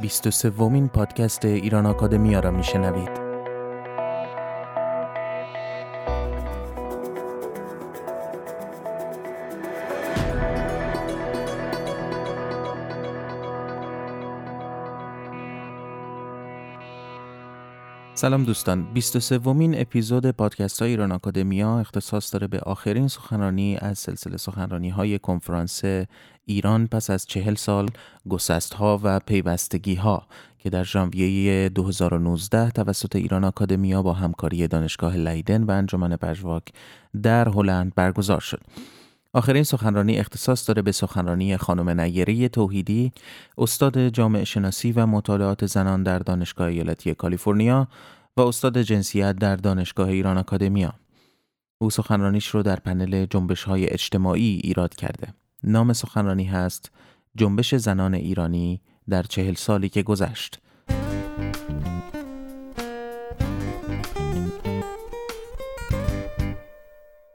23 ومین پادکست ایران آکادمیا را میشنوید. سلام دوستان 23 ومین اپیزود پادکست های ایران آکادمیا اختصاص داره به آخرین سخنرانی از سلسله سخنرانی های کنفرانس ایران پس از چهل سال گسست ها و پیوستگی ها که در ژانویه 2019 توسط ایران آکادمیا با همکاری دانشگاه لیدن و انجمن پژواک در هلند برگزار شد. آخرین سخنرانی اختصاص داره به سخنرانی خانم نیره توحیدی استاد جامعه شناسی و مطالعات زنان در دانشگاه ایالتی کالیفرنیا و استاد جنسیت در دانشگاه ایران آکادمیا. او سخنرانیش رو در پنل جنبش های اجتماعی ایراد کرده. نام سخنرانی هست جنبش زنان ایرانی در چهل سالی که گذشت.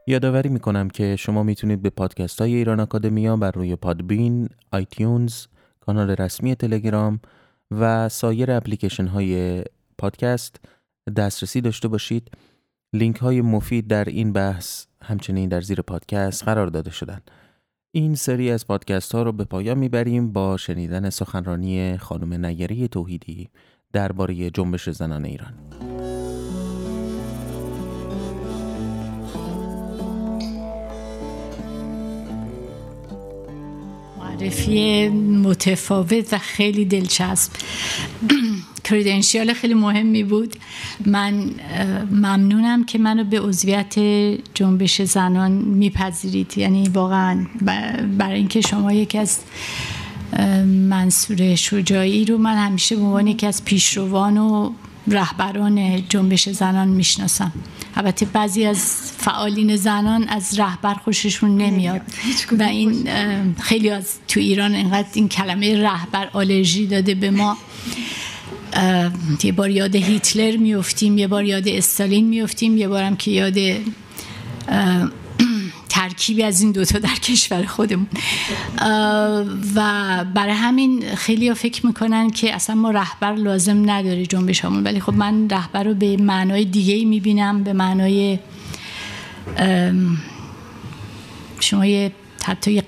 یادآوری می‌کنم که شما می‌تونید به پادکست های ایران اکادمیا بر روی Podbean، iTunes، کانال رسمی تلگرام و سایر اپلیکیشن های پادکست دسترسی داشته باشید. لینک های مفید در این بحث همچنین در زیر پادکست قرار داده شدن. این سری از پادکست ها رو به پایان می‌بریم با شنیدن سخنرانی خانم نگری توحیدی درباره جنبش زنان ایران. معرفی متفاوت و خیلی دلچسب. کردنشیال خیلی مهمی بود. من ممنونم که منو به عضویت جنبش زنان میپذیرید. یعنی واقعا برای اینکه شما یکی از منصور شجاعی رو من همیشه به عنوان یکی از پیشروان و رهبران جنبش زنان می‌شناسم. البته بعضی از فعالین زنان از رهبر خوششون نمیاد. و این خیلی از تو ایران اینقدر این کلمه رهبر آلرژی داده به ما. یه بار یاد هیتلر میفتیم یه بار یاد استالین میفتیم یه بارم که یاد ترکیبی از این دوتا در کشور خودمون. و برای همین خیلی ها فکر می‌کنن که اصلا ما رهبر لازم نداره جنبش همون ولی خب من رهبر رو به معنای دیگه می‌بینم به معنای شما یه حتی یه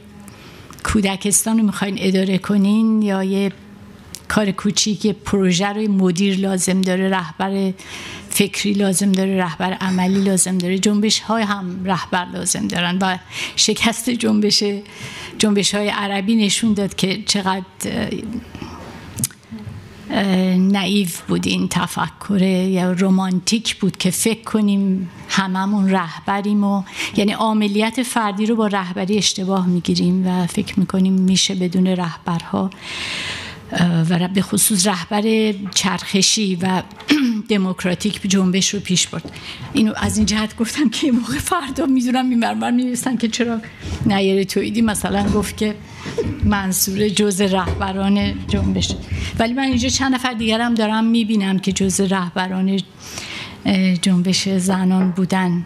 کودکستان رو می‌خواین اداره کنین یا یه کار کوچیک پروژه رو مدیر لازم داره رهبر فکری لازم داره رهبر عملی لازم داره جنبش های هم رهبر لازم دارن و شکست جنبش جنبش های عربی نشون داد که چقدر نعیف بود این تفکر یا رومانتیک بود که فکر کنیم هممون رهبریم و یعنی عملیات فردی رو با رهبری اشتباه می‌گیریم و فکر می‌کنیم میشه بدون رهبرها و به خصوص رهبر چرخشی و دموکراتیک جنبش رو پیش برد. اینو از این جهت گفتم که موقع فردا می‌دونم این مرمر می‌رسن که چرا نیره تویدی مثلا گفت که منصور جز رهبران جنبش. ولی من اینجا چند نفر دیگرم دارم می‌بینم که جز رهبران جنبش زنان بودن.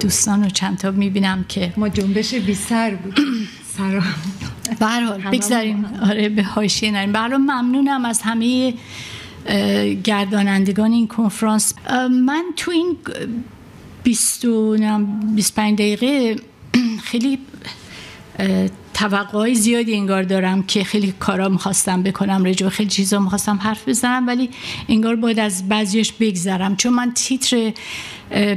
دوستان رو چند تا می‌بینم که ما جنبش بی سر بودیم برحال بگذاریم. آره به حاشیه نریم. برحال ممنونم از همه گردانندگان این کنفرانس. من تو این 20 25 دقیقه خیلی توقعای زیادی انگار دارم که خیلی کارا می‌خواستم بکنم رجوع خیلی چیزا می‌خواستم حرف بزنم ولی انگار باید از بعضیش بگذرم. چون من تیتر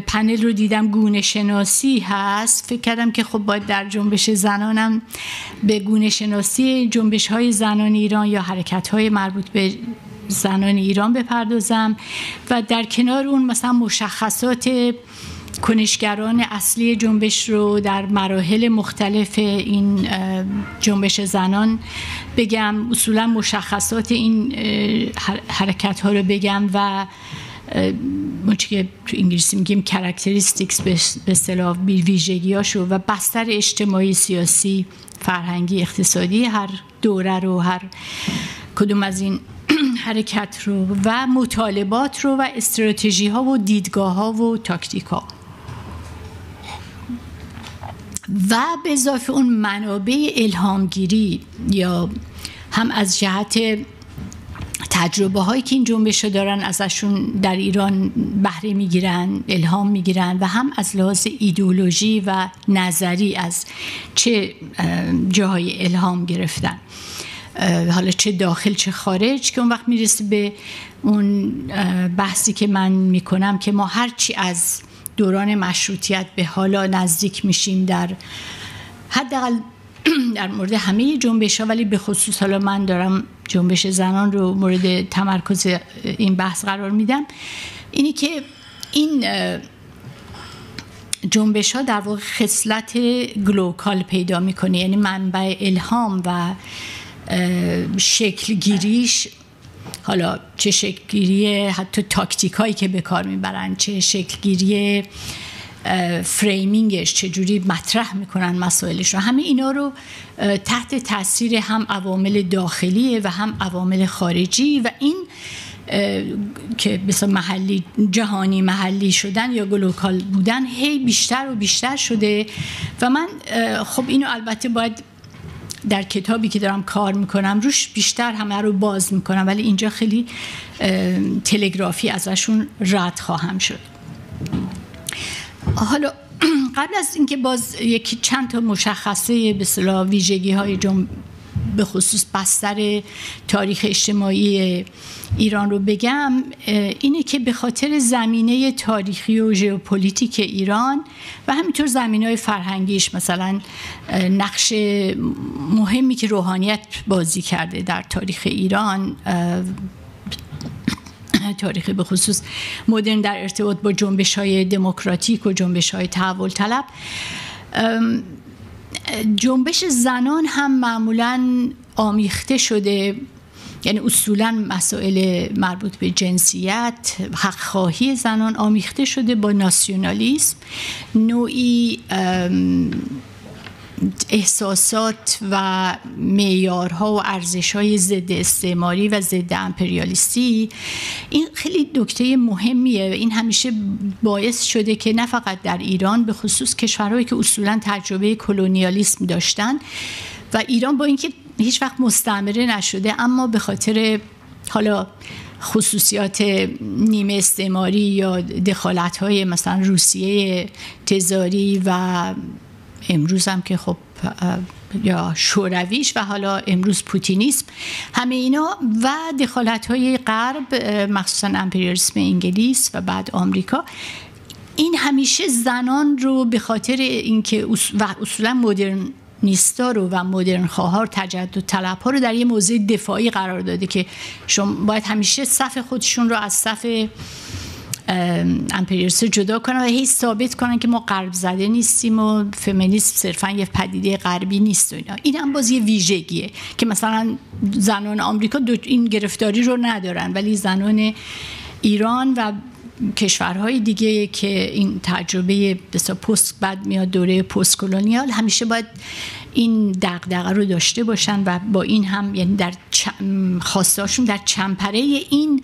پنل رو دیدم گونه شناسی هست. فکر کردم که خب باید در جنبش زنانم به گونه شناسی جنبش های زنان ایران یا حرکت های مربوط به زنان ایران بپردازم و در کنار اون مثلا مشخصات کنشگران اصلی جنبش رو در مراحل مختلف این جنبش زنان بگم. اصولا مشخصات این حرکت ها رو بگم و ما که تو انگلیسی میگیم characteristics به اصطلاح ویژگی هاشو و بستر اجتماعی سیاسی فرهنگی اقتصادی هر دوره رو هر کدوم از این حرکت رو و مطالبات رو و استراتژی ها و دیدگاه ها و تاکتیک ها و به اضافه اون منابع الهامگیری یا هم از جهت تجربه هایی که این جنبش دارن ازشون در ایران بهره می‌گیرن الهام می‌گیرن و هم از لحاظ ایدئولوژی و نظری از چه جاهای الهام گرفتن. حالا چه داخل چه خارج که اون وقت می‌رسه به اون بحثی که من می‌کنم که ما هرچی از دوران مشروطیت به حالا نزدیک میشیم در حداقل در مورد همه جنبش ها ولی به خصوص حالا من دارم جنبش زنان رو مورد تمرکز این بحث قرار میدم اینی که این جنبش ها در واقع خصلت glocal پیدا می‌کنه. یعنی منبع الهام و شکل گیریش حالا چه شکلگیری حتی تاکتیک هایی که به کار می‌برن چه شکلگیری framing ش چجوری مطرح می‌کنن مسائلش رو. همه اینا رو تحت تاثیر هم عوامل داخلیه و هم عوامل خارجی و این که مثلا محلی جهانی محلی شدن یا گلوکال بودن هی بیشتر و بیشتر شده و من خب اینو البته باید در کتابی که دارم کار می‌کنم روش بیشتر همه رو باز می‌کنم ولی اینجا خیلی تلگرافی ازشون رد خواهم شد. حالا قبل از اینکه باز یکی چند تا مشخصه به صلاح ویژگی های به خصوص بستر تاریخ اجتماعی ایران رو بگم اینه که به خاطر زمینه تاریخی و ژئوپلیتیک ایران و همینطور زمینه های فرهنگیش مثلا نقش مهمی که روحانیت بازی کرده در تاریخ ایران تاریخی به خصوص مدرن در ارتباط با جنبش های دموکراتیک و جنبش های تحول طلب. جنبش زنان هم معمولا آمیخته شده. یعنی اصولا مسائل مربوط به جنسیت حقخواهی زنان آمیخته شده با ناسیونالیسم. نوعی احساسات و معیارها و ارزشهای ضد استعماری و ضد امپریالیستی این خیلی نکته مهمیه. و این همیشه باعث شده که نه فقط در ایران به خصوص کشورهایی که اصولا تجربه کلونیالیسم داشتن و ایران با اینکه هیچ وقت مستعمره نشده اما به خاطر حالا خصوصیات نیمه استعماری یا دخالت های مثلا روسیه تزاری و امروز هم که خب یا شورویش و حالا امروز پوتینیسم همه اینا و دخالت های غرب مخصوصا امپریالیسم انگلیس و بعد آمریکا. این همیشه زنان رو به خاطر اینکه و اصولا مدرن نیستا رو و مدرن خواهار تجدد طلب ها رو در یه موضع دفاعی قرار داده که شما باید همیشه صف خودشون رو از صف امپریالیست جدا کنن و هی ثابت کنن که ما غرب زده نیستیم و فمینیسم صرفا یه پدیده غربی نیست و اینا. این هم باز یه ویژگیه که مثلا زنان آمریکا این گرفتاری رو ندارن ولی زنان ایران و کشورهای دیگه که این تجربه بسا پست بعد میاد دوره پست کلونیال همیشه باید این دغدغه رو داشته باشن و با این هم یعنی در خواستاشون در چمپره این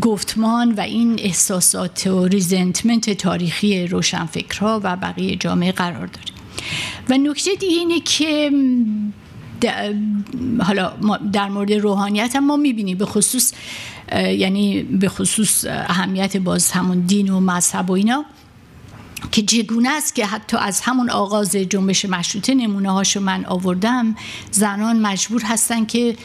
گفتمان و این احساسات و ریزنتمنت تاریخی روشنفکرها و بقیه جامعه قرار داره. و نکته دیگه اینه که حالا در مورد روحانیت هم ما می‌بینیم به خصوص یعنی به خصوص اهمیت باز همون دین و مذهب و اینا که چگونه است که حتی از همون آغاز جنبش مشروطه نمونه هاشو من آوردم زنان مجبور هستن که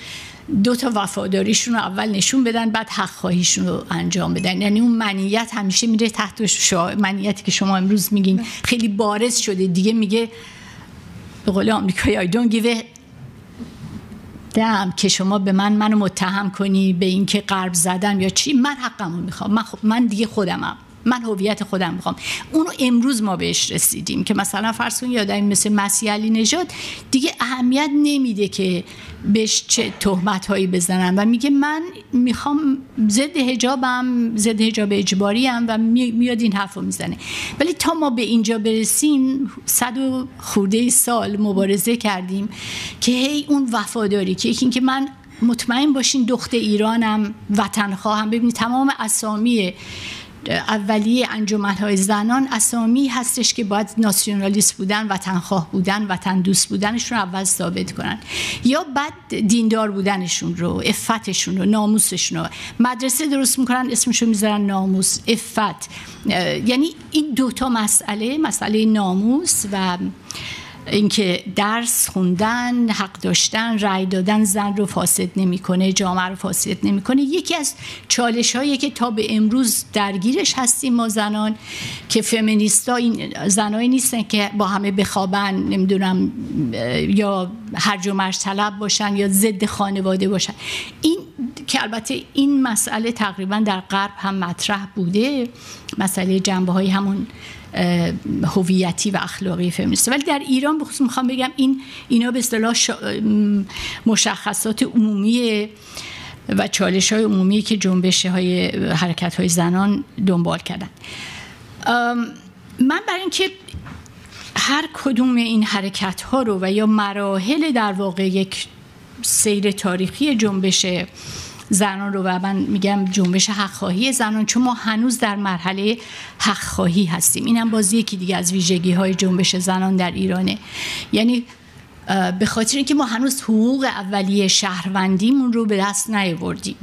دو تا وفاداریشون رو اول نشون بدن بعد حق خواهیشون رو انجام بدن. یعنی اون منیت همیشه میره تحت شا... منیتی که شما امروز میگین. خیلی بارز شده. دیگه میگه به قول آمریکایی I don't give دم که شما به من منو متهم کنی به اینکه قرب زدم یا چی. من حقمو می‌خوام. من, خب من دیگه خودمم. من هویت خودم می‌خوام. اونو امروز ما بهش رسیدیم که مثلا فرض یادم مثل مسیح علی نژاد دیگه اهمیت نمیده که بهش چه تهمت هایی بزنن و میگه من می‌خوام ضد حجابم ضد حجاب اجباری هم و میاد این حرفو می‌زنه. ولی تا ما به اینجا برسیم صد و خورده سال مبارزه کردیم که هی اون وفاداری که اینکه من مطمئن باشین دخت ایرانم وطن خواهم ببینید تمام اسامی اولیه انجمن های زنان اسامی هستش که باید ناسیونالیست بودن وطنخواه بودن وطن دوست بودنشون رو اول ثابت کنن. یا بعد دیندار بودنشون رو افتشون رو ناموسشون رو. مدرسه درست می‌کنن اسمشون می‌ذارن ناموس افت یعنی این دوتا مسئله مسئله ناموس و اینکه درس خوندن حق داشتن رأی دادن زن رو فاسد نمی‌کنه جامعه رو فاسد نمی‌کنه. یکی از چالش هایی که تا به امروز درگیرش هستیم ما زنان که فمینیستا این زنایی نیستن که با همه بخوابن نمی‌دونم یا هرج و مرج طلب باشن یا ضد خانواده باشن. این که البته این مسئله تقریبا در غرب هم مطرح بوده مسئله جنبه های همون هویتی و اخلاقی فمینیست ولی در ایران بخصوص می‌خوام بگم این اینا به اصطلاح مشخصات عمومی و چالش های عمومی که جنبش های حرکت های زنان دنبال کردن. من برای اینکه هر کدوم این حرکت ها رو و یا مراحل در واقع یک سیر تاریخی جنبش زنان رو و من میگم جنبش حقخواهی زنان چون ما هنوز در مرحله حقخواهی هستیم. اینم باز یکی دیگه از ویژگی های جنبش زنان در ایرانه. یعنی به خاطر اینکه ما هنوز حقوق اولیه شهروندیمون رو به دست نیاوردیم.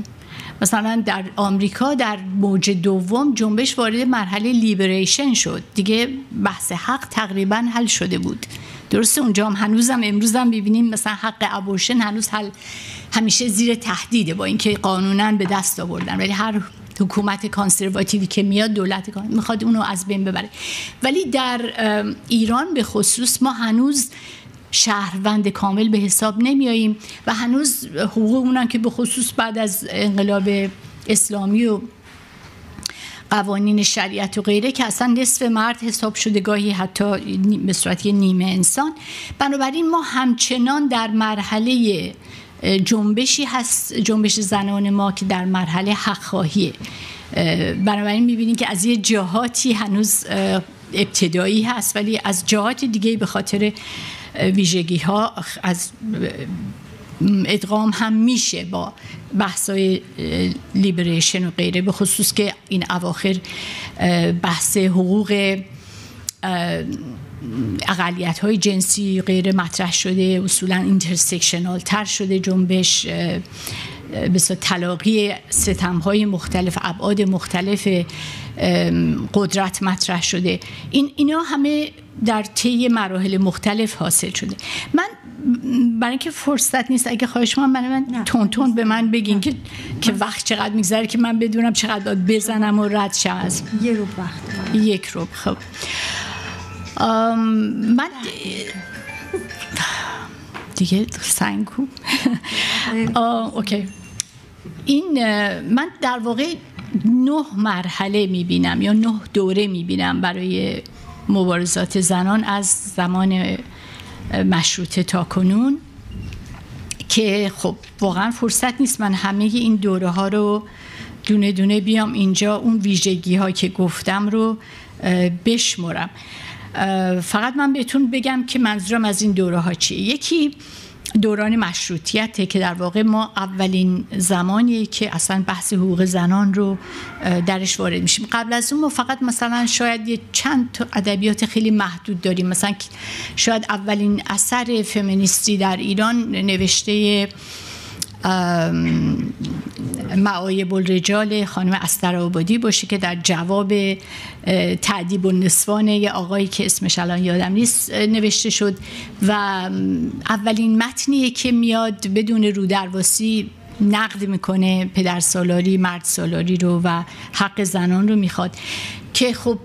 مثلا در آمریکا در موج دوم جنبش وارد مرحله لیبریشن شد. دیگه بحث حق تقریبا حل شده بود. درسته اونجا هم هنوزم امروزم ببینیم مثلا حق ابورشن هنوز حل همیشه زیر تهدیده با اینکه قانونا به دست آوردن. ولی هر حکومت کانسرواتیوی که میاد دولت می‌خواد اونو از بین ببره. ولی در ایران به خصوص ما هنوز شهروند کامل به حساب نمیاییم و هنوز حقوقمون که به خصوص بعد از انقلاب اسلامی و قوانین شریعت و غیره که اصلا نصف مرد حساب شده گاهی حتی به صورت نیمه انسان. بنابراین ما همچنان در مرحله جنبشی هست جنبش زنان ما که در مرحله حق خواهیه بنابراین می‌بینیم که از یه جهاتی هنوز ابتدایی هست ولی از جهات دیگه به خاطر ویژگی ها از ادغام هم میشه با بحثای لیبریشن و غیره به خصوص که این اواخر بحث حقوق اقلیت های جنسی غیر مطرح شده اصولا اینترسکشنال تر شده جنبش بسیار تلاقی ستم های مختلف ابعاد مختلف قدرت مطرح شده. این اینا همه در طی مراحل مختلف حاصل شده. من برای اینکه فرصت نیست. اگه خواهش من برای من تون تون به من بگین که که وقت چقدر میگذره که من بدونم چقدر داد بزنم و رد شم. از یه رو وقت. یک رو خب. من دیگه سنگو اوکی. این من در واقع نه مرحله می‌بینم یا نه دوره می‌بینم برای مبارزات زنان از زمان مشروطه تا کنون که خب واقعا فرصت نیست من همه این دوره ها رو دونه دونه بیام اینجا اون ویژگی ها که گفتم رو بشمرم. فقط من بهتون بگم که منظورم از این دوره ها چیه. یکی دوران مشروطیت که در واقع ما اولین زمانی که اصلا بحث حقوق زنان رو درش وارد میشیم. قبل از اون ما فقط مثلا شاید یه چند تا ادبیات خیلی محدود داریم. مثلا شاید اولین اثر فمینیستی در ایران نوشته معایب الرجال خانم استر آبادی باشه که در جواب تعدیب و نسوان یه آقایی که اسمش الان یادم نیست نوشته شد و اولین متنیه که میاد بدون رودرواسی نقد می‌کنه پدر سالاری مرد سالاری رو و حق زنان رو می‌خواد که خب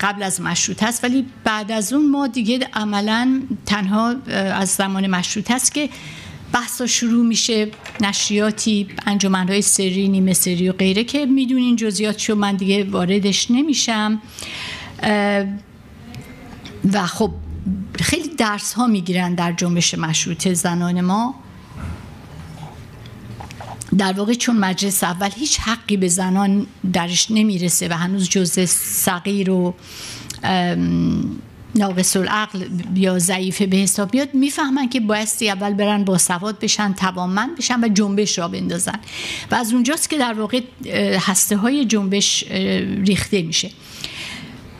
قبل از مشروط هست. ولی بعد از اون ما دیگه عملا تنها از زمان مشروط هست که بحثا شروع میشه نشریاتی انجمنهای سری نیمه سری و غیره که می‌دونین جزئیاتشو من دیگه واردش نمیشم. و خب خیلی درس ها می‌گیرن در جنبش مشروطه زنان ما. در واقع چون مجلس اول هیچ حقی به زنان درش نمی‌رسه و هنوز جزء صغیر و ناقص العقل یا ضعیف به حساب بیاد می‌فهمن که بایستی اول برن با سواد بشن توانمند بشن و جنبش را بندازن. و از اونجاست که در واقع هسته های جنبش ریخته میشه.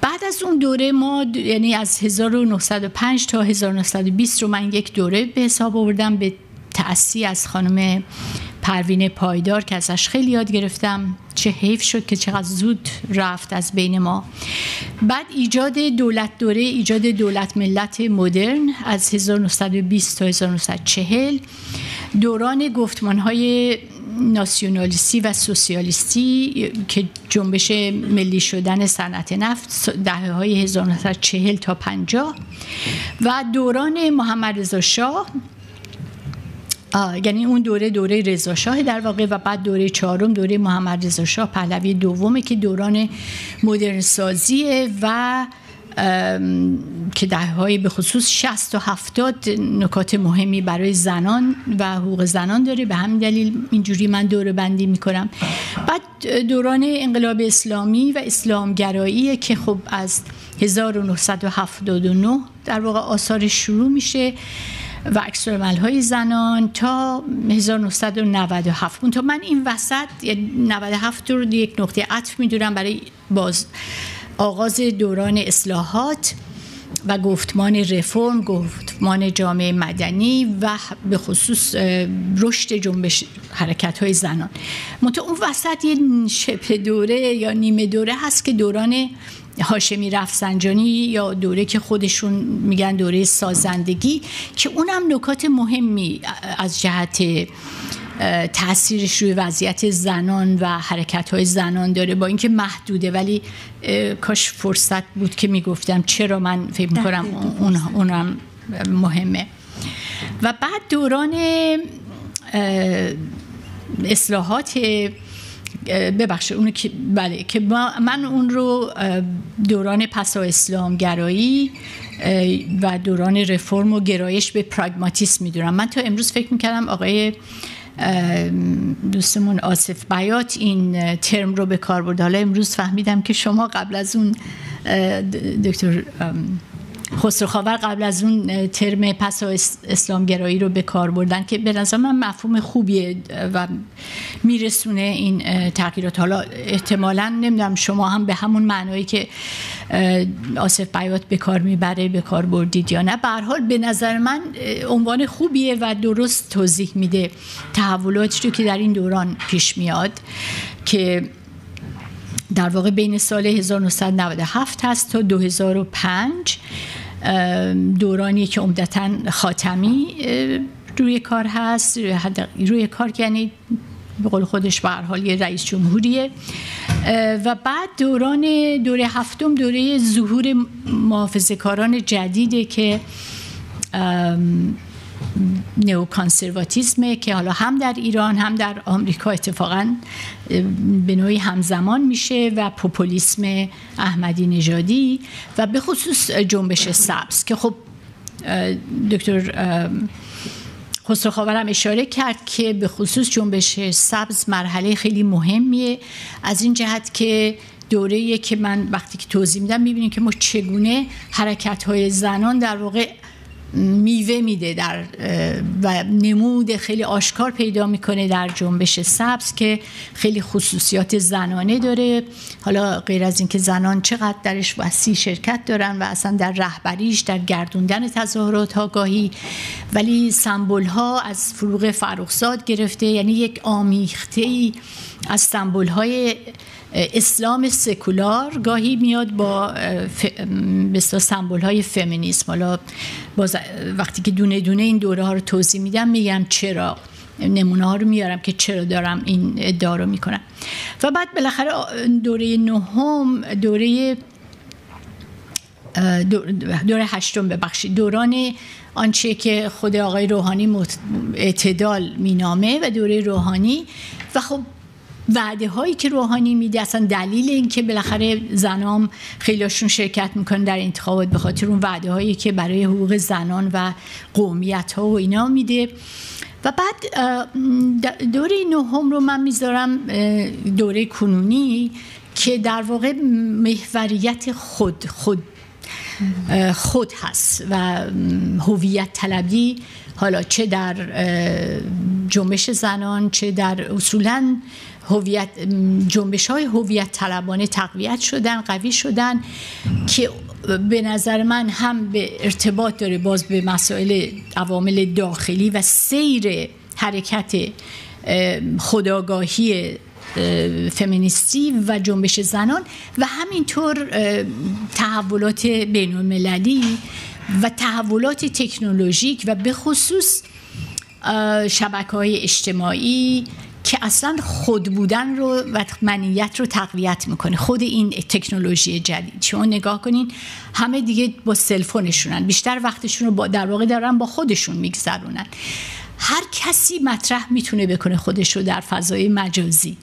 بعد از اون دوره ما یعنی از 1905 تا 1920 رو من یک دوره به حساب آوردم به تأسی از خانم پروین پایدار که ازش خیلی یاد گرفتم. چه حیف شد که چقدر زود رفت از بین ما. بعد ایجاد دولت دوره ایجاد دولت ملت مدرن از 1920 تا 1940 دوران گفتمان های ناسیونالیستی و سوسیالیستی که جنبش ملی شدن صنعت نفت دهه های 1940 تا 50 و دوران محمد رضا شاه یعنی اون دوره دوره رضا شاه در واقع و بعد دوره چهارم دوره محمد رضا شاه پهلوی دومه که دوران مدرن سازیه و که ده های به خصوص 60 و 70 نکات مهمی برای زنان و حقوق زنان داره. به همین دلیل اینجوری من دوره بندی می‌کنم. بعد دوران انقلاب اسلامی و اسلامگرایی که خب از 1979 در واقع آثار شروع میشه. و عکس های زنان تا 1997 تا من این وسط 97 رو یک نقطه عطف می‌دونم برای باز آغاز دوران اصلاحات و گفتمان رفرم گفتمان جامعه مدنی و به خصوص رشد جنبش حرکت های زنان. منتها اون وسط یه شبه دوره یا نیمه دوره هست که دوران هاشمی رفسنجانی یا دوره که خودشون میگن دوره سازندگی که اونم نکات مهمی از جهت تاثیرش روی وضعیت زنان و حرکت های زنان داره. با اینکه محدوده ولی کاش فرصت بود که می‌گفتم چرا من فکر می‌کنم اون اونم مهمه. و بعد دوران اصلاحات ببخشید اون که بله که من اون رو دوران پسا اسلام گرایی و دوران رفرم و گرایش به پراگماتیسم می‌دونم. من تا امروز فکر می‌کردم آقای دوستمون آصف بیات این ترم رو به کار برد حالا امروز فهمیدم که شما قبل از اون دکتر خاور قبل از اون ترم پس اسلامگرایی رو به کار بردن که به نظر من مفهوم خوبیه و میرسونه این تغییرات. حالا احتمالا نمی‌دونم شما هم به همون معنایی که آصف بیات به کار می‌بره به کار بردید یا نه. به حال به نظر من عنوان خوبیه و درست توضیح میده تحولاتی رو که در این دوران پیش میاد که در واقع بین سال 1997 هست تا 2005 دورانی که عمدتا خاتمی روی کار هست. روی کار یعنی به قول خودش به حال یه رئیس جمهوریه. و بعد دوران دوره هفتم دوره ظهور محافظه کاران جدیده که نئوکانسرواتیسمه که حالا هم در ایران هم در آمریکا اتفاقا به نوعی همزمان میشه و پوپولیسم احمدی نژادی و به خصوص جنبش سبز که خب دکتر خسرو خاورم اشاره کرد که به خصوص جنبش سبز مرحله خیلی مهمیه. از این جهت که دوره که من وقتی که توضیح میدم می‌بینیم که ما چگونه حرکت های زنان در واقع میوه میده در و نمود خیلی آشکار پیدا می‌کنه در جنبش سبز که خیلی خصوصیات زنانه داره. حالا غیر از اینکه زنان چقدر درش وسیع شرکت دارن و اصلا در رهبریش در گردوندن تظاهرات ها ولی سمبل ها از فروغ فرخزاد گرفته. یعنی یک آمیخته ای از سمبل های اسلام سکولار گاهی میاد با ف... سمبول های فمینیسم. حالا باز وقتی که دونه دونه این دوره ها رو توضیح میدم میگم چرا. نمونه ها رو میارم که چرا دارم این ادعا رو می‌کنم. و بعد بالاخره دوره نهم دوره دوره هشتم ببخشید. دوران آنچه که خود آقای روحانی اعتدال مینامه و دوره روحانی. و خب وعده هایی که روحانی میده اصلا دلیل این که بالاخره زنام خیلیشون شرکت می‌کنن در انتخابات به خاطر اون وعده هایی که برای حقوق زنان و قومیت ها و اینا میده. و بعد دوره نهم رو من می‌ذارم دوره کنونی که در واقع محوریت خود خود خود هست و هویت طلبی حالا چه در جنبش زنان چه در اصولا هویت جنبش های هویت طلبانه تقویت شدن قوی شدن که به نظر من هم به ارتباط داره باز به مسائل عوامل داخلی و سیر حرکت خداگاهی فمینیستی و جنبش زنان و همینطور تحولات بین المللی و تحولات تکنولوژیک و به خصوص شبکه های اجتماعی که اصلا خود بودن رو و منیت رو تقویت می‌کنه. خود این تکنولوژی جدید. شما نگاه کنین همه دیگه با سلفونشونن. بیشتر وقتشون رو با در واقع دارن با خودشون میگذرونن. هر کسی مطرح می‌تونه بکنه خودش رو در فضای مجازی.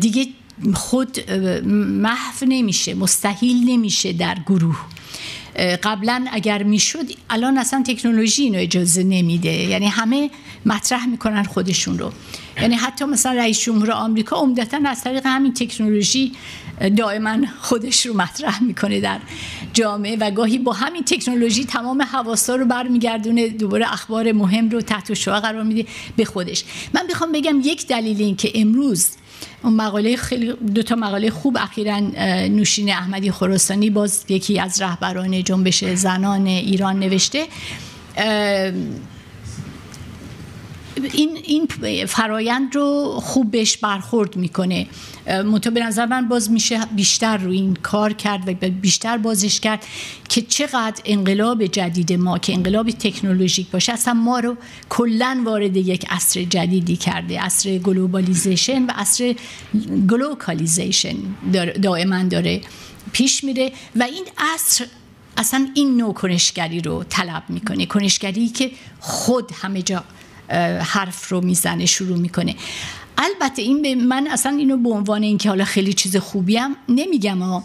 دیگه خود محو نمیشه مستحیل نمیشه در گروه. قبلا اگر می‌شد الان اصلا تکنولوژی اینو اجازه نمیده. یعنی همه مطرح می‌کنن خودشون رو. یعنی حتی مثلا رئیس جمهور آمریکا عمدتا از طریق همین تکنولوژی دائما خودش رو مطرح می‌کنه در جامعه و گاهی با همین تکنولوژی تمام حواسا رو برمیگردونه دوباره اخبار مهم رو تحت شعا قرار میده به خودش. من می‌خوام بگم یک دلیل این که امروز مقاله خیلی دو تا مقاله خوب اخیرا نوشین احمدی خراسانی باز یکی از رهبران جنبش زنان ایران نوشته. این این فرایند رو خوب بهش برخورد می‌کنه. منتها به نظر من باز میشه بیشتر رو این کار کرد و بیشتر بازش کرد که چقدر انقلاب جدید ما که انقلاب تکنولوژیک باشه اصلا ما رو کلا وارد یک عصر جدیدی کرده. عصر globalization و عصر glocalization دائما داره پیش میره و این عصر اصلا این نوع کنشگری رو طلب می‌کنه. کنشگری که خود همه جا حرف رو می‌زنه شروع می‌کنه. البته این به من اصلا اینو به عنوان اینکه حالا خیلی چیز خوبی هم نمیگم ها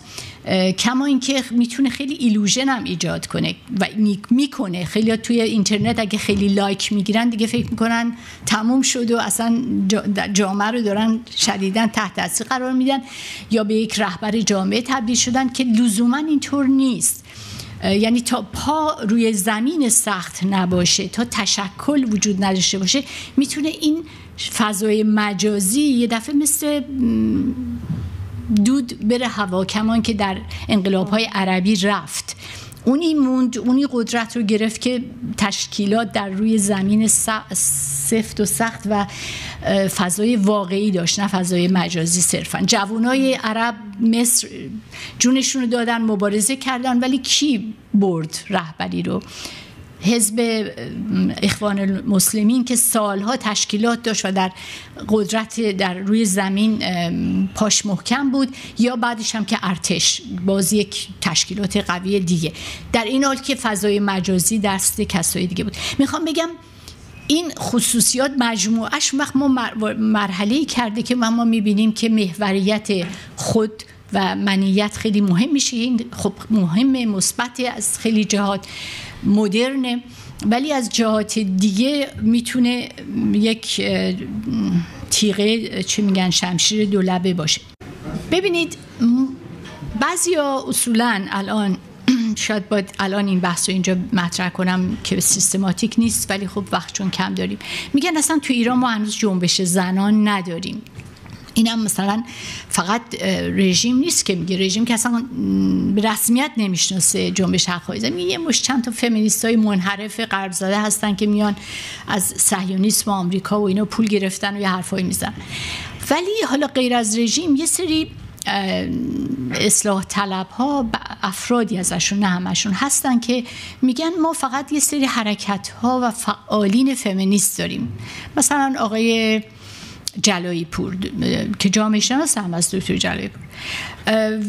کما اینکه می‌تونه خیلی illusion هم ایجاد کنه و می‌کنه. خیلی توی اینترنت اگه خیلی لایک می‌گیرن دیگه فکر می‌کنن تموم شد و اصلا جامعه رو دارن شدیدن تحت تاثیر قرار میدن یا به یک رهبر جامعه تبدیل شدن که لزوما اینطور نیست. یعنی تا پا روی زمین سخت نباشه تا تشکل وجود نداشته باشه می‌تونه این فضای مجازی یه دفعه مثل دود بره هوا کمان که در انقلاب های عربی رفت. اونی موند اونی قدرت رو گرفت که تشکیلات در روی زمین سفت و سخت و فضای واقعی داشت نه فضای مجازی صرفا. جوانای عرب مصر جونشون رو دادن مبارزه کردن ولی کی برد رهبری رو؟ حزب اخوان المسلمین که سالها تشکیلات داشت و در قدرت در روی زمین پاش محکم بود یا بعدش هم که ارتش باز یک تشکیلات قوی دیگه. در این حال که فضای مجازی دست کسای دیگه بود. می‌خوام بگم این خصوصیات مجموعش وقت ما مرحله کرده که ما می‌بینیم که محوریت خود و منیت خیلی مهم میشه. این خب مهم مثبت از خیلی جهات مدرنه. ولی از جهات دیگه می‌تونه یک تیغه چه میگن شمشیر دولبه باشه. ببینید بعضی ها اصولا الان شاید باید الان این بحث رو اینجا مطرح کنم که سیستماتیک نیست ولی خب وقت چون کم داریم. میگن اصلا تو ایران ما هنوز جنبش زنان نداریم. اینم مثلا فقط رژیم نیست که میگه. رژیم که اصلا به رسمیت نمی‌شناسه جنبش حقوق زن. یه مش چند تا فمینیست های منحرف غرب هستن که میان از صهیونیسم آمریکا و اینا پول گرفتن و یه حرفایی میزن ولی حالا غیر از رژیم یه سری اصلاح طلب ها افرادی ازشون نه همشون هستن که میگن ما فقط یه سری حرکت ها و فعالین فمینیست داریم. مثلا آقای جلایی پور که جامعه شناس هم از دکتر جلایی پور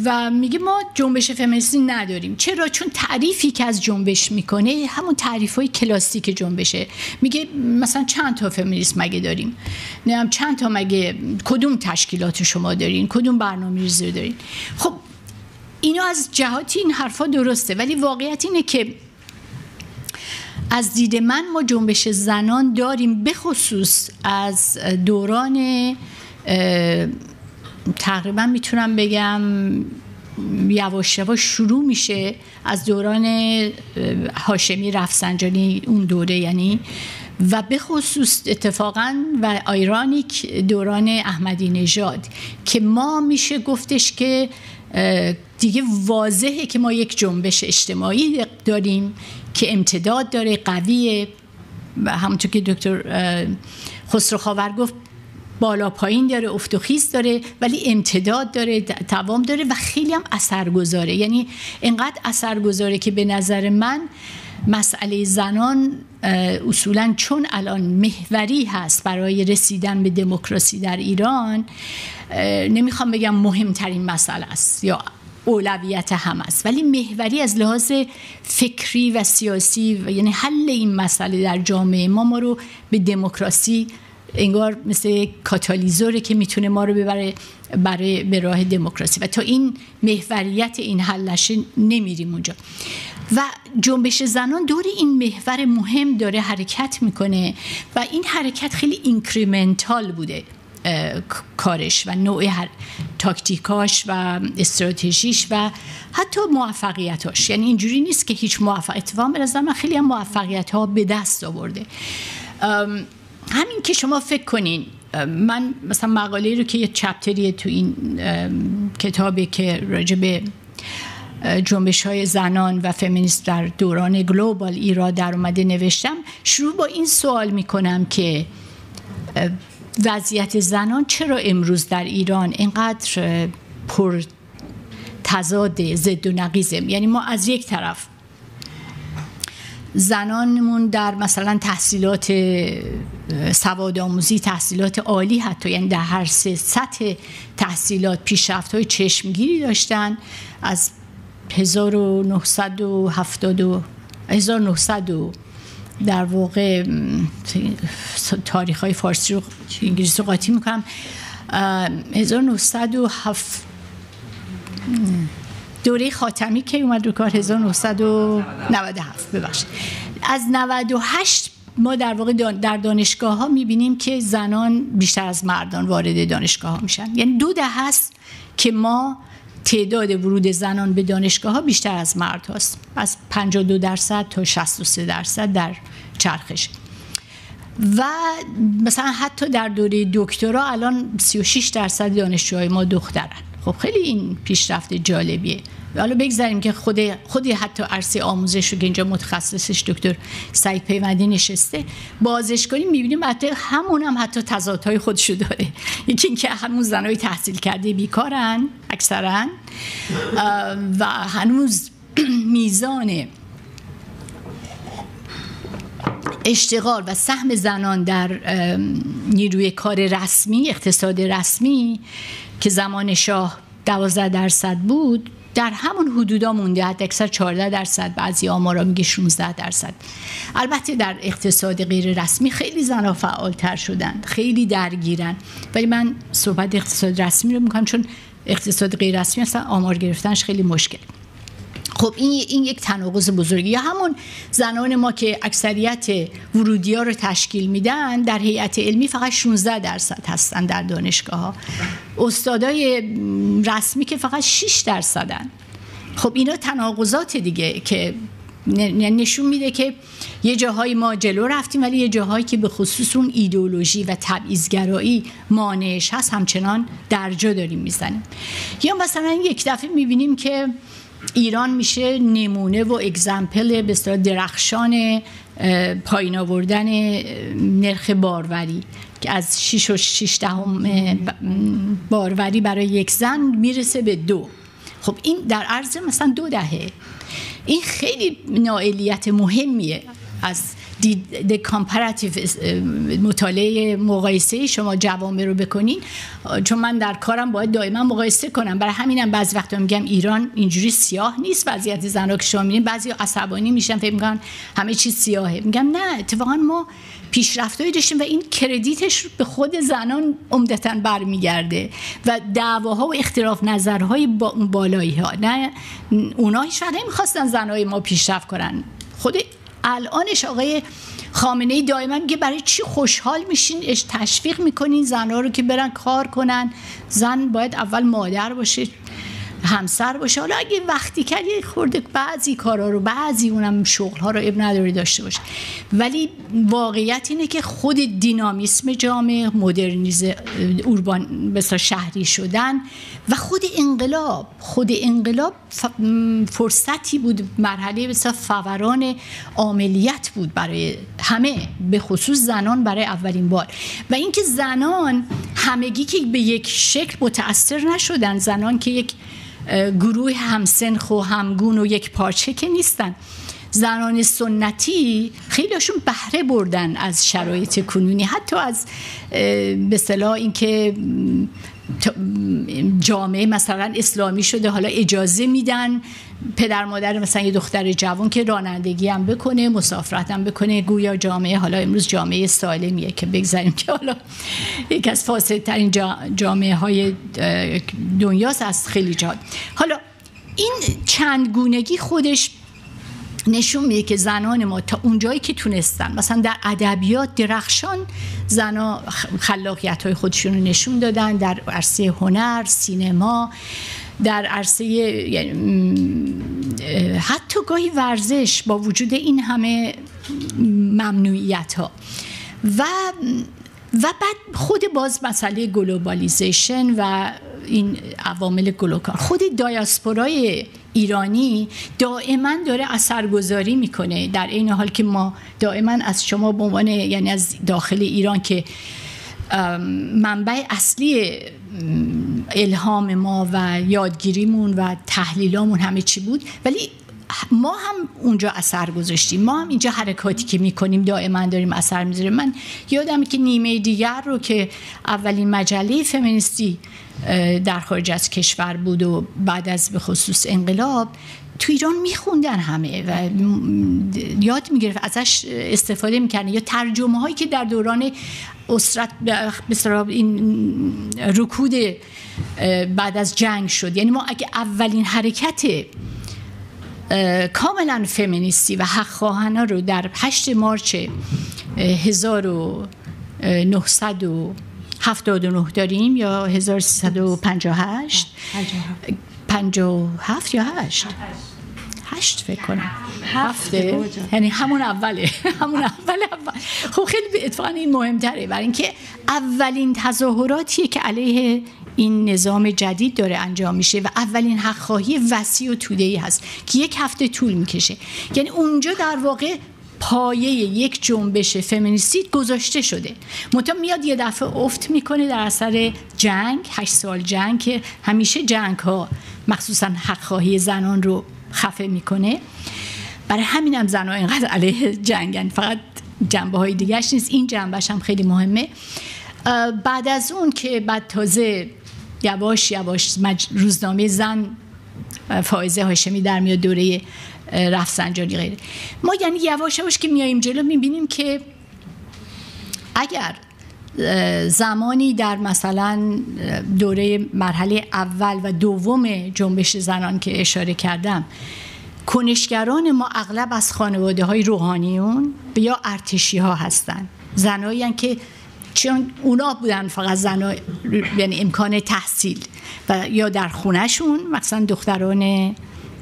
و میگه ما جنبش فمینیستی نداریم. چرا؟ چون تعریفی که از جنبش می‌کنه همون تعریف های کلاسیک جنبشه. میگه مثلا چند تا فمینیست مگه داریم؟ نه چند تا مگه کدوم تشکیلات شما دارین؟ کدوم برنامه ریزی دارین؟ خب اینا از جهاتی این حرفا درسته ولی واقعیت اینه که از دید من ما جنبش زنان داریم بخصوص از دوران تقریبا می‌تونم بگم یواش یواش شروع میشه از دوران هاشمی رفسنجانی اون دوره یعنی و به خصوص اتفاقا و آیرانیک دوران احمدی نژاد که ما میشه گفتش که دیگه واضحه که ما یک جنبش اجتماعی داریم که امتداد داره قویه همونطور که دکتر خسرو خاور گفت بالا پایین داره افت و خیز داره ولی امتداد داره توام داره و خیلی هم اثرگذاره. یعنی انقدر اثرگذاره که به نظر من مسئله زنان اصولا چون الان محوری هست برای رسیدن به دموکراسی در ایران نمی‌خوام بگم مهمترین مسئله است یا اولویت هم است. ولی محوری از لحاظ فکری و سیاسی و یعنی حل این مسئله در جامعه ما ما رو به دموکراسی انگار مثل کاتالیزوره که می‌تونه ما رو ببره برای به راه دموکراسی. و تا این محوریت این حلشه نمیریم اونجا. و جنبش زنان دور این محور مهم داره حرکت می‌کنه. و این حرکت خیلی incremental بوده. کارش و نوع تاکتیکاش و استراتژیش و حتی موفقیتاش. یعنی اینجوری نیست که هیچ موفقیت اتفاق به من خیلی هم موفقیت ها به دست آورده. همین که شما فکر کنین من مثلا مقاله رو که یه چپتریه تو این کتابی که راجع به جنبش های زنان و فمینیست در دوران گلوبال ایرا در اومده نوشتم شروع با این سوال می‌کنم که وضعیت زنان چرا امروز در ایران اینقدر پر تضاد ضد و نقیزه؟ یعنی ما از یک طرف زنانمون در مثلا تحصیلات سواد آموزی تحصیلات عالی حتی یعنی در هر سه سطح تحصیلات پیشرفت های چشمگیری داشتن. از 1970 1900 در واقع تاریخ های فارسی رو انگلیسی رو قاطی می‌کنم 1907 دوره خاتمی که اومد رو کار 1997 ببخشید. از 98 ما در واقع در دانشگاه ها می‌بینیم که زنان بیشتر از مردان وارد دانشگاه ها میشن. یعنی دو ده هست که ما تعداد ورود زنان به دانشگاه ها بیشتر از مرد هست از 52 درصد تا 63 درصد در چرخش. و مثلا حتی در دوره دکترا الان 36 درصد دانشجوهای ما دخترن. خب خیلی این پیشرفت جالبیه. حالا بگذاریم که خود خودی حتی عرصه آموزش رو اینجا متخصصش دکتر سعید پیوندی نشسته بازش کنیم می‌بینیم حتی همون هم حتی تضادهای خودشو داره. یکی اینکه همون زنای تحصیل کرده بیکارن اکثرا و هنوز میزان اشتغال و سهم زنان در نیروی کار رسمی اقتصاد رسمی که زمان شاه 12 درصد بود در همون حدودا مونده حد اکثر 14 درصد. بعضی آمارا میگه 16 درصد. البته در اقتصاد غیر رسمی خیلی زنها فعالتر شدن خیلی درگیرن ولی من صحبت اقتصاد رسمی رو می‌کنم چون اقتصاد غیر رسمی اصلا آمار گرفتنش خیلی مشکل. خب این این یک تناقض بزرگی. یا همون زنان ما که اکثریت ورودی ها رو تشکیل میدن در هیئت علمی فقط 16 درصد هستن در دانشگاه ها. استادای رسمی که فقط 6 درصدن. خب اینا تناقضات دیگه که نشون میده که یه جاهایی ما جلو رفتیم ولی یه جاهایی که به خصوص اون ایدولوژی و تبعیضگرایی مانعش هست همچنان درجا داریم می‌زنیم. یا مثلا یک دفعه می‌بینیم که ایران میشه نمونه و اگزمپل به درخشان پایین آوردن نرخ باروری. که از 6 و 6 دهم باروری برای یک زن می‌رسه به دو. خب این در عرض مثلا دو دهه. این خیلی ناعلیت مهمیه از دید کامپراتیو مطالعه مقایسه شما جوامع رو بکنین. چون من در کارم باید دائما مقایسه کنم. برای همینم بعضی وقتا میگم ایران اینجوری سیاه نیست. وضعیت زن رو که شما می‌بینید بعضی عصبانی میشن فکر می‌کنن همه چیز سیاهه. میگم نه اتفاقا ما پیشرفتایی داشتیم و این کردیتش به خود زنان عمدتا برمیگرده و دعواها و اختلاف نظرهای با بالایی ها نه اونا هیچ وقت نمی‌خواستن زنهای ما پیشرفت کنن. خود الانش آقای خامنه ای دائما میگه برای چی خوشحال میشین؟ تشویق می‌کنین زنها رو که برن کار کنن. زن باید اول مادر باشه. همسر باشه. حالا اگه وقتی کرد یه خورده بعضی کارا رو بعضی اونم شغل ها رو اب نداره داشته باشه ولی واقعیت اینه که خود دینامیسم جامعه مدرنیز اوربان بسا شهری شدن و خود انقلاب خود انقلاب فرصتی بود مرحله بسا فوران عاملیت بود برای همه به خصوص زنان برای اولین بار. و اینکه زنان همگی که به یک شکل متاثر نشدن زنان که یک گروه همسنخ و همگون و یک پارچه که نیستن. زنان سنتی خیلیشون بهره بردن از شرایط کنونی. حتی از به اینکه جامعه مثلا اسلامی شده حالا اجازه میدن پدر مادر مثلا یه دختر جوان که رانندگی هم بکنه مسافرت هم بکنه. گویا جامعه حالا امروز جامعه سالمیه که بگذاریم که حالا یک از فاسد ترین جامعه های دنیاست از خیلی جاد حالا این چند گونگی خودش نشون میده که زنان ما تا اونجایی که تونستن مثلا در ادبیات درخشان زنا خلاقیت های خودشون رو نشون دادن در عرصه هنر سینما در عرصه یعنی، حتی گاهی ورزش با وجود این همه ممنوعیت ها و و بعد خود باز مسئله globalization و این عوامل glocal. خود diaspora ی ایرانی دائما داره اثرگذاری می‌کنه در این حال که ما دائما از شما به عنوان یعنی از داخل ایران که منبع اصلی الهام ما و یادگیریمون و تحلیلامون همه چی بود ولی ما هم اونجا اثر گذاشتیم. ما هم اینجا حرکاتی که می‌کنیم دائما داریم اثر می‌ذاریم. من یادم که نیمه دیگر رو که اولین مجله فمینیستی در خارج از کشور بود و بعد از به خصوص انقلاب تو ایران میخوندن همه و یاد می‌گرفت ازش استفاده می‌کردن. یا ترجمه هایی که در دوران اسرت این رکود بعد از جنگ شد. یعنی ما اگه اولین حرکت کاملا فمینیستی و حق خواهانه رو در 8 مارچ 1979 داریم یا 1358 57 یا 8 هشت فکر کنم. هفته. یعنی همون اوله. همون اول اول. خب خیلی اتفاقا این مهمتره. برای اینکه اولین تظاهراتیه که علیه این نظام جدید داره انجام میشه و اولین حقخواهی وسیع و توده‌ای هست که یک هفته طول می‌کشه. یعنی اونجا در واقع پایه یک جنبش فمینیستی گذاشته شده. متا میاد یه دفعه افت می‌کنه در اثر جنگ هشت سال جنگ که همیشه جنگ ها مخصوصا حقخواهی زنان رو خفه می‌کنه. برای همین هم زنها اینقدر علیه جنگن. فقط جنبه های دیگرش نیست. این جنبهش هم خیلی مهمه. بعد از اون که بعد تازه یواش یواش روزنامه زن فائزه هاشمی در میاد دوره رفسنجانی غیره. ما یعنی یواش یواش که میاییم جلو می‌بینیم که اگر زمانی در مثلا دوره مرحله اول و دوم جنبش زنان که اشاره کردم کنشگران ما اغلب از خانواده های روحانیون یا ارتشی ها هستن. زنایی که چون اونا بودن فقط زن یعنی امکان تحصیل و یا در خونهشون مثلا دختران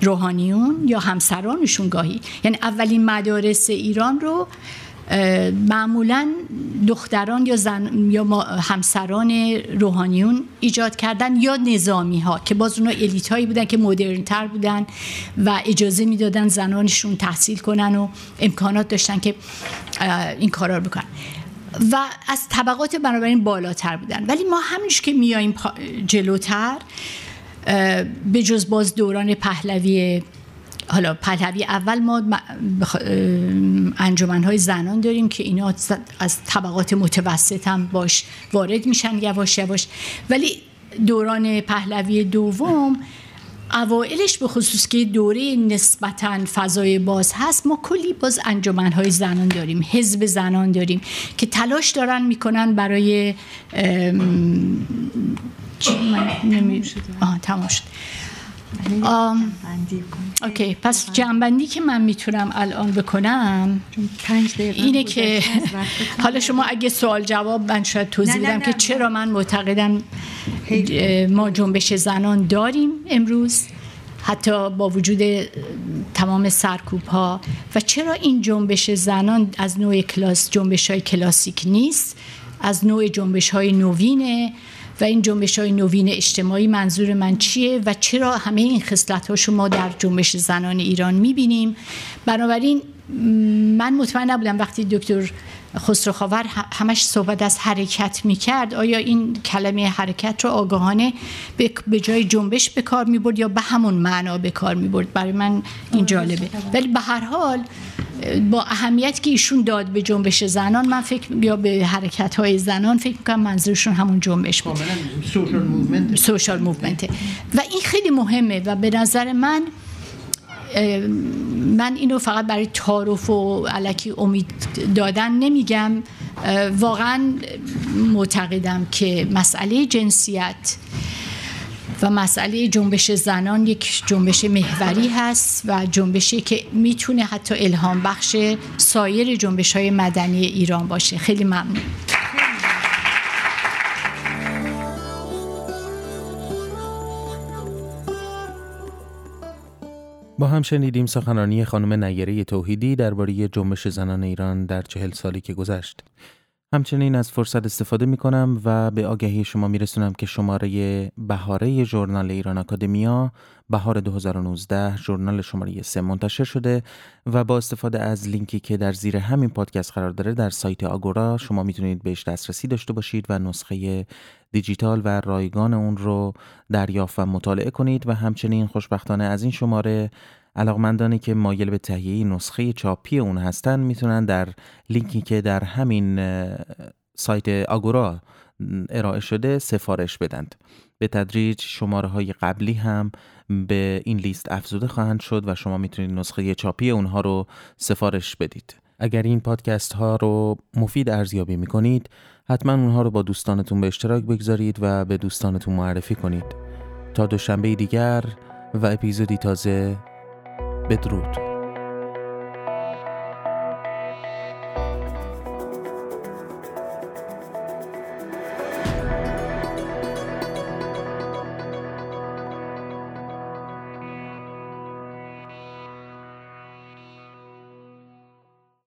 روحانیون یا همسرانشون گاهی. یعنی اولین مدارس ایران رو معمولا دختران یا زن یا همسران روحانیون ایجاد کردن یا نظامی ها که باز اونا الیت هایی بودن که مدرن تر بودن و اجازه می‌دادن زنانشون تحصیل کنن و امکانات داشتن که این کارا رو بکنن. و از طبقات بنابراین بالاتر بودن. ولی ما همینش که میاییم جلوتر به جز باز دوران پهلوی حالا پهلوی اول ما انجمنهای زنان داریم که اینا از طبقات متوسط هم باش وارد میشن یواش یواش. ولی دوران پهلوی دوم اوائلش به خصوص که دوره نسبتا فضای باز هست ما کلی باز انجمنهای زنان داریم حزب زنان داریم که تلاش دارن می‌کنن برای چی؟ من نمی... آه تمام شد اوکی پس جنبندی که من می‌تونم الان بکنم اینه که حالا شما اگه سوال جواب من شاید توضیح بدم که چرا من معتقدم ما جنبش زنان داریم امروز حتی با وجود تمام سرکوب ها و چرا این جنبش زنان از نوع کلاس جنبش های کلاسیک نیست؟ از نوع جنبش های نوینه و این جنبش های نوین اجتماعی منظور من چیه و چرا همه این خصلت ها شما در جنبش زنان ایران می‌بینیم؟ بنابراین من مطمئن نبودم وقتی دکتر خسرو خاور همش صحبت از حرکت می‌کرد آیا این کلمه حرکت رو آگاهانه به جای جنبش به کار می‌برد یا به همون معنا به کار می‌برد؟ برای من این جالبه. ولی به هر حال با اهمیت که ایشون داد به جنبش زنان من فکر یا به حرکت های زنان فکر می‌کنم منظورشون همون جنبش بود. social movement و این خیلی مهمه و به نظر من من اینو فقط برای تعارف و علکی امید دادن نمیگم. واقعا معتقدم که مسئله جنسیت و مسئله جنبش زنان یک جنبش محوری هست و جنبشی که می‌تونه حتی الهام بخش سایر جنبش های مدنی ایران باشه خیلی ممنون با هم شنیدیم سخنرانی خانم نیره توحیدی درباره جنبش زنان ایران در چهل سالی که گذشت. همچنین از فرصت استفاده می کنم و به آگهی شما می رسونم که شماره بهاره ژورنال ایران اکادمیا بهار 2019 ژورنال شماره 3 منتشر شده و با استفاده از لینکی که در زیر همین پادکست قرار داره در سایت آگورا شما می‌تونید بهش دسترسی داشته باشید و نسخه دیجیتال و رایگان اون رو دریافت و مطالعه کنید و همچنین خوشبختانه از این شماره علاقمندانی که مایل به تهیه نسخه چاپی اون هستن می‌تونن در لینکی که در همین سایت آگورا ارائه شده سفارش بدند. به تدریج شماره های قبلی هم به این لیست افزوده خواهند شد و شما می‌تونید نسخه چاپی اونها رو سفارش بدید. اگر این پادکست ها رو مفید ارزیابی می‌کنید حتما اونها رو با دوستانتون به اشتراک بگذارید و به دوستانتون معرفی کنید. تا دوشنبه دیگر و اپیزودی تازه بدرود.